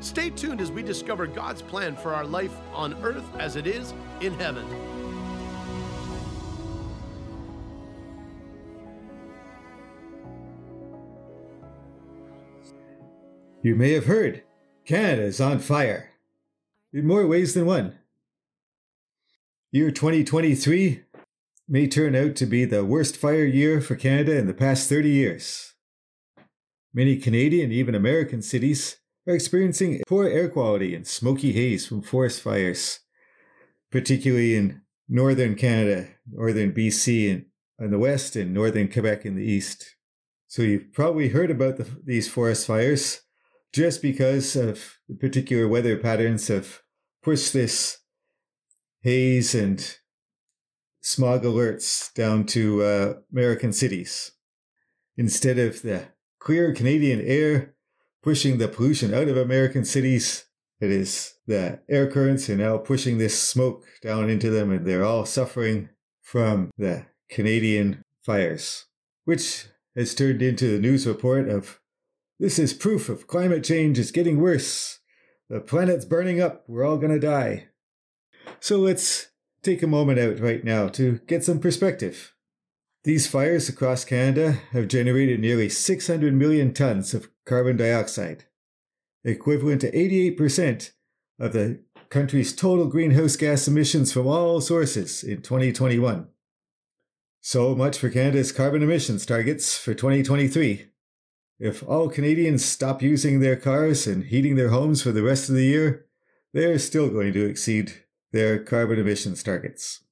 Stay tuned as we discover God's plan for our life on earth as it is in heaven. You may have heard Canada is on fire in more ways than one. Year 2023 may turn out to be the worst fire year for Canada in the past 30 years. Many Canadian, even American cities are experiencing poor air quality and smoky haze from forest fires, particularly in northern Canada, northern BC in, in the west, and northern Quebec in the east. So you've probably heard about the, these forest fires just because of the particular weather patterns have pushed this haze and smog alerts down to uh, American cities. Instead of the clear Canadian air pushing the pollution out of American cities, it is the air currents are now pushing this smoke down into them, and they're all suffering from the Canadian fires, which has turned into the news report of this is proof of climate change is getting worse. The planet's burning up. We're all going to die. So let's take a moment out right now to get some perspective. These fires across Canada have generated nearly 600 million tons of carbon dioxide, equivalent to 88% of the country's total greenhouse gas emissions from all sources in 2021. So much for Canada's carbon emissions targets for 2023. If all Canadians stop using their cars and heating their homes for the rest of the year, they're still going to exceed their carbon emissions targets.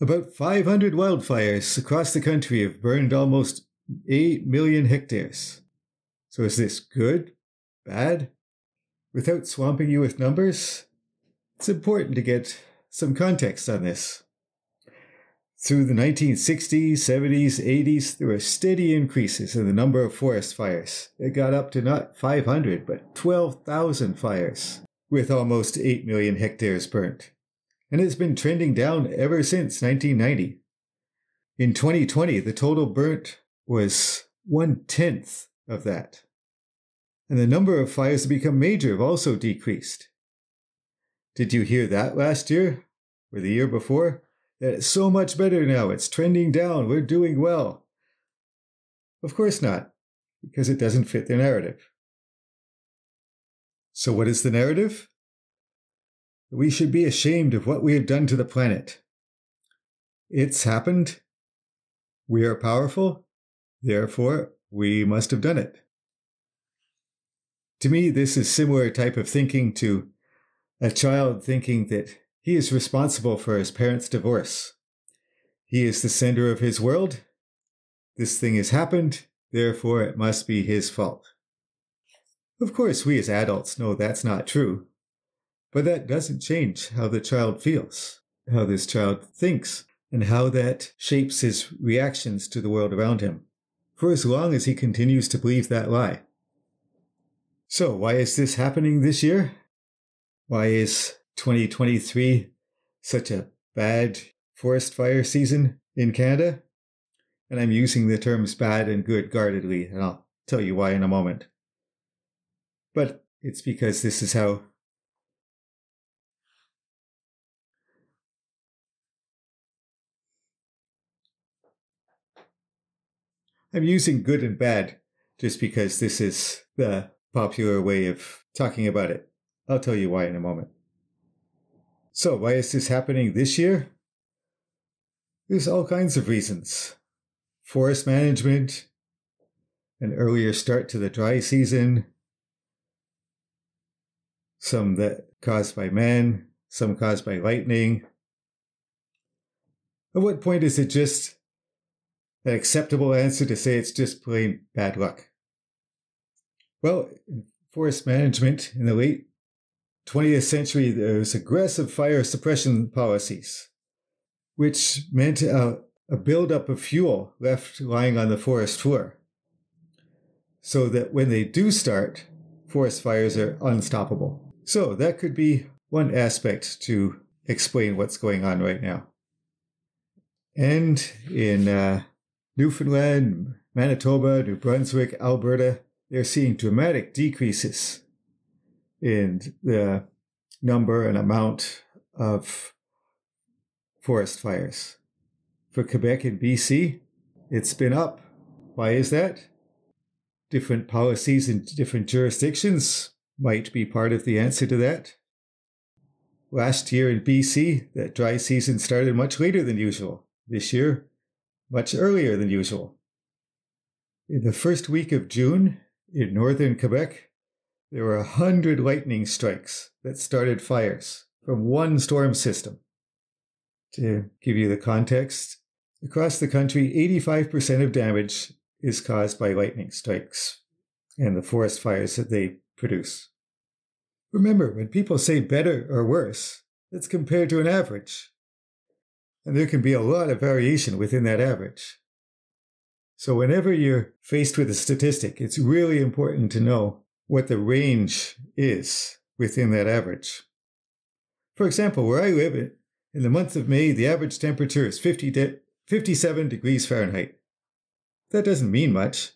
About 500 wildfires across the country have burned almost 8 million hectares. So is this good? Bad? Without swamping you with numbers, it's important to get some context on this. Through the 1960s, 70s, 80s, there were steady increases in the number of forest fires. It got up to not 500, but 12,000 fires, with almost 8 million hectares burnt. And it's been trending down ever since 1990. In 2020, the total burnt was one tenth of that. And the number of fires that become major have also decreased. Did you hear that last year? Or the year before? that it's so much better now. It's trending down. We're doing well. Of course not, because it doesn't fit the narrative. So, what is the narrative? We should be ashamed of what we have done to the planet. It's happened. We are powerful. Therefore, we must have done it. To me, this is similar type of thinking to a child thinking that he is responsible for his parents' divorce. He is the center of his world. This thing has happened, therefore it must be his fault. Of course, we as adults know that's not true, but that doesn't change how the child feels, how this child thinks, and how that shapes his reactions to the world around him, for as long as he continues to believe that lie. So, why is this happening this year? Why is 2023 such a bad forest fire season in Canada. And I'm using the terms bad and good guardedly, and I'll tell you why in a moment. But it's because this is how I'm using good and bad just because this is the popular way of talking about it. I'll tell you why in a moment. So, why is this happening this year? There's all kinds of reasons. Forest management, an earlier start to the dry season, some that caused by man, some caused by lightning. At what point is it just an acceptable answer to say it's just plain bad luck? Well, forest management in the late 20th century, there was aggressive fire suppression policies, which meant a, a buildup of fuel left lying on the forest floor. So that when they do start, forest fires are unstoppable. So that could be one aspect to explain what's going on right now. And in uh, Newfoundland, Manitoba, New Brunswick, Alberta, they're seeing dramatic decreases in the number and amount of forest fires. For Quebec and BC, it's been up. Why is that? Different policies in different jurisdictions might be part of the answer to that. Last year in BC, that dry season started much later than usual. This year, much earlier than usual. In the first week of June, in northern Quebec, there were a hundred lightning strikes that started fires from one storm system. To give you the context, across the country, 85% of damage is caused by lightning strikes and the forest fires that they produce. Remember, when people say better or worse, that's compared to an average. And there can be a lot of variation within that average. So, whenever you're faced with a statistic, it's really important to know what the range is within that average. For example, where I live, in the month of May, the average temperature is 50 de- 57 degrees Fahrenheit. That doesn't mean much.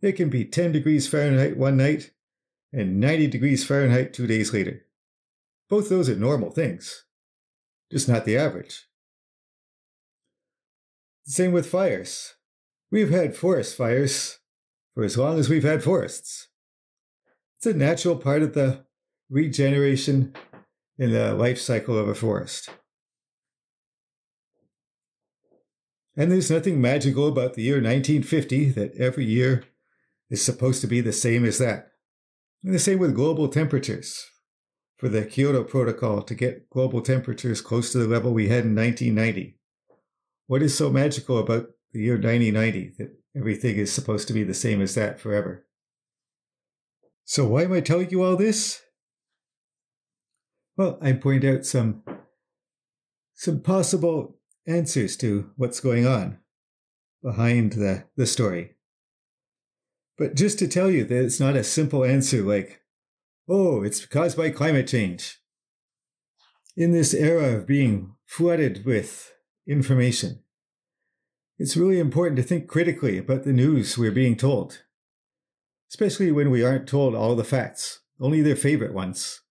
It can be 10 degrees Fahrenheit one night and 90 degrees Fahrenheit two days later. Both those are normal things, just not the average. Same with fires. We've had forest fires for as long as we've had forests. It's a natural part of the regeneration in the life cycle of a forest. And there's nothing magical about the year 1950 that every year is supposed to be the same as that. And the same with global temperatures. For the Kyoto Protocol to get global temperatures close to the level we had in 1990. What is so magical about the year 1990 that everything is supposed to be the same as that forever. So, why am I telling you all this? Well, I point out some some possible answers to what's going on behind the, the story. But just to tell you that it's not a simple answer like, oh, it's caused by climate change. In this era of being flooded with information, it's really important to think critically about the news we're being told, especially when we aren't told all the facts, only their favorite ones.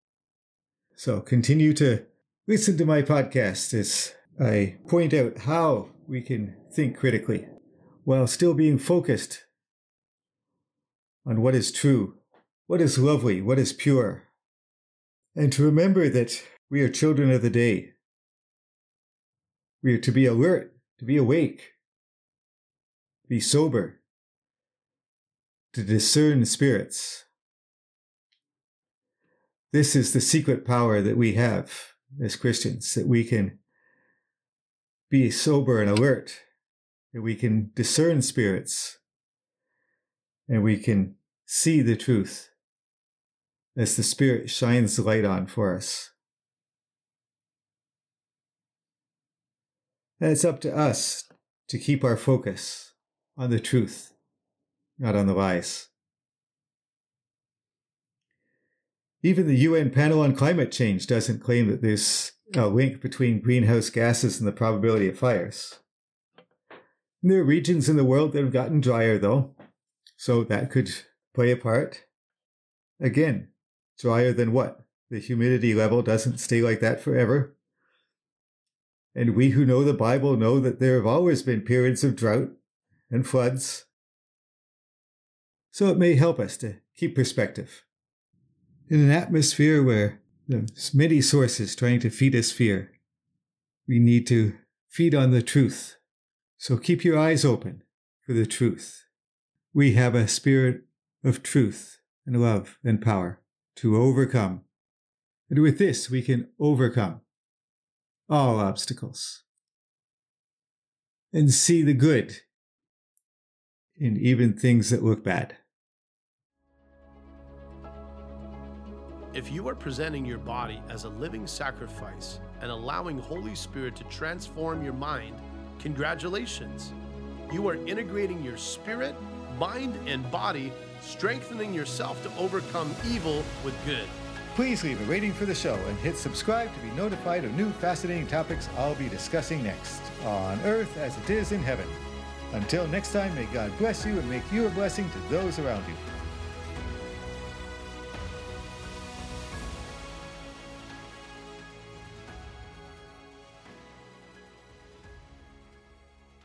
So continue to listen to my podcast as I point out how we can think critically while still being focused on what is true, what is lovely, what is pure, and to remember that we are children of the day. We are to be alert, to be awake, be sober, to discern spirits. This is the secret power that we have as Christians, that we can be sober and alert, that we can discern spirits, and we can see the truth as the Spirit shines the light on for us. And it's up to us to keep our focus on the truth, not on the lies. Even the UN panel on climate change doesn't claim that there's a link between greenhouse gases and the probability of fires. There are regions in the world that have gotten drier, though, so that could play a part. Again, drier than what? The humidity level doesn't stay like that forever. And we who know the Bible know that there have always been periods of drought and floods. So it may help us to keep perspective. In an atmosphere where there's many sources trying to feed us fear, we need to feed on the truth. So keep your eyes open for the truth. We have a spirit of truth and love and power to overcome. And with this, we can overcome all obstacles and see the good in even things that look bad. If you are presenting your body as a living sacrifice and allowing Holy Spirit to transform your mind, congratulations. You are integrating your spirit, mind, and body, strengthening yourself to overcome evil with good. Please leave a rating for the show and hit subscribe to be notified of new fascinating topics I'll be discussing next on earth as it is in heaven. Until next time, may God bless you and make you a blessing to those around you.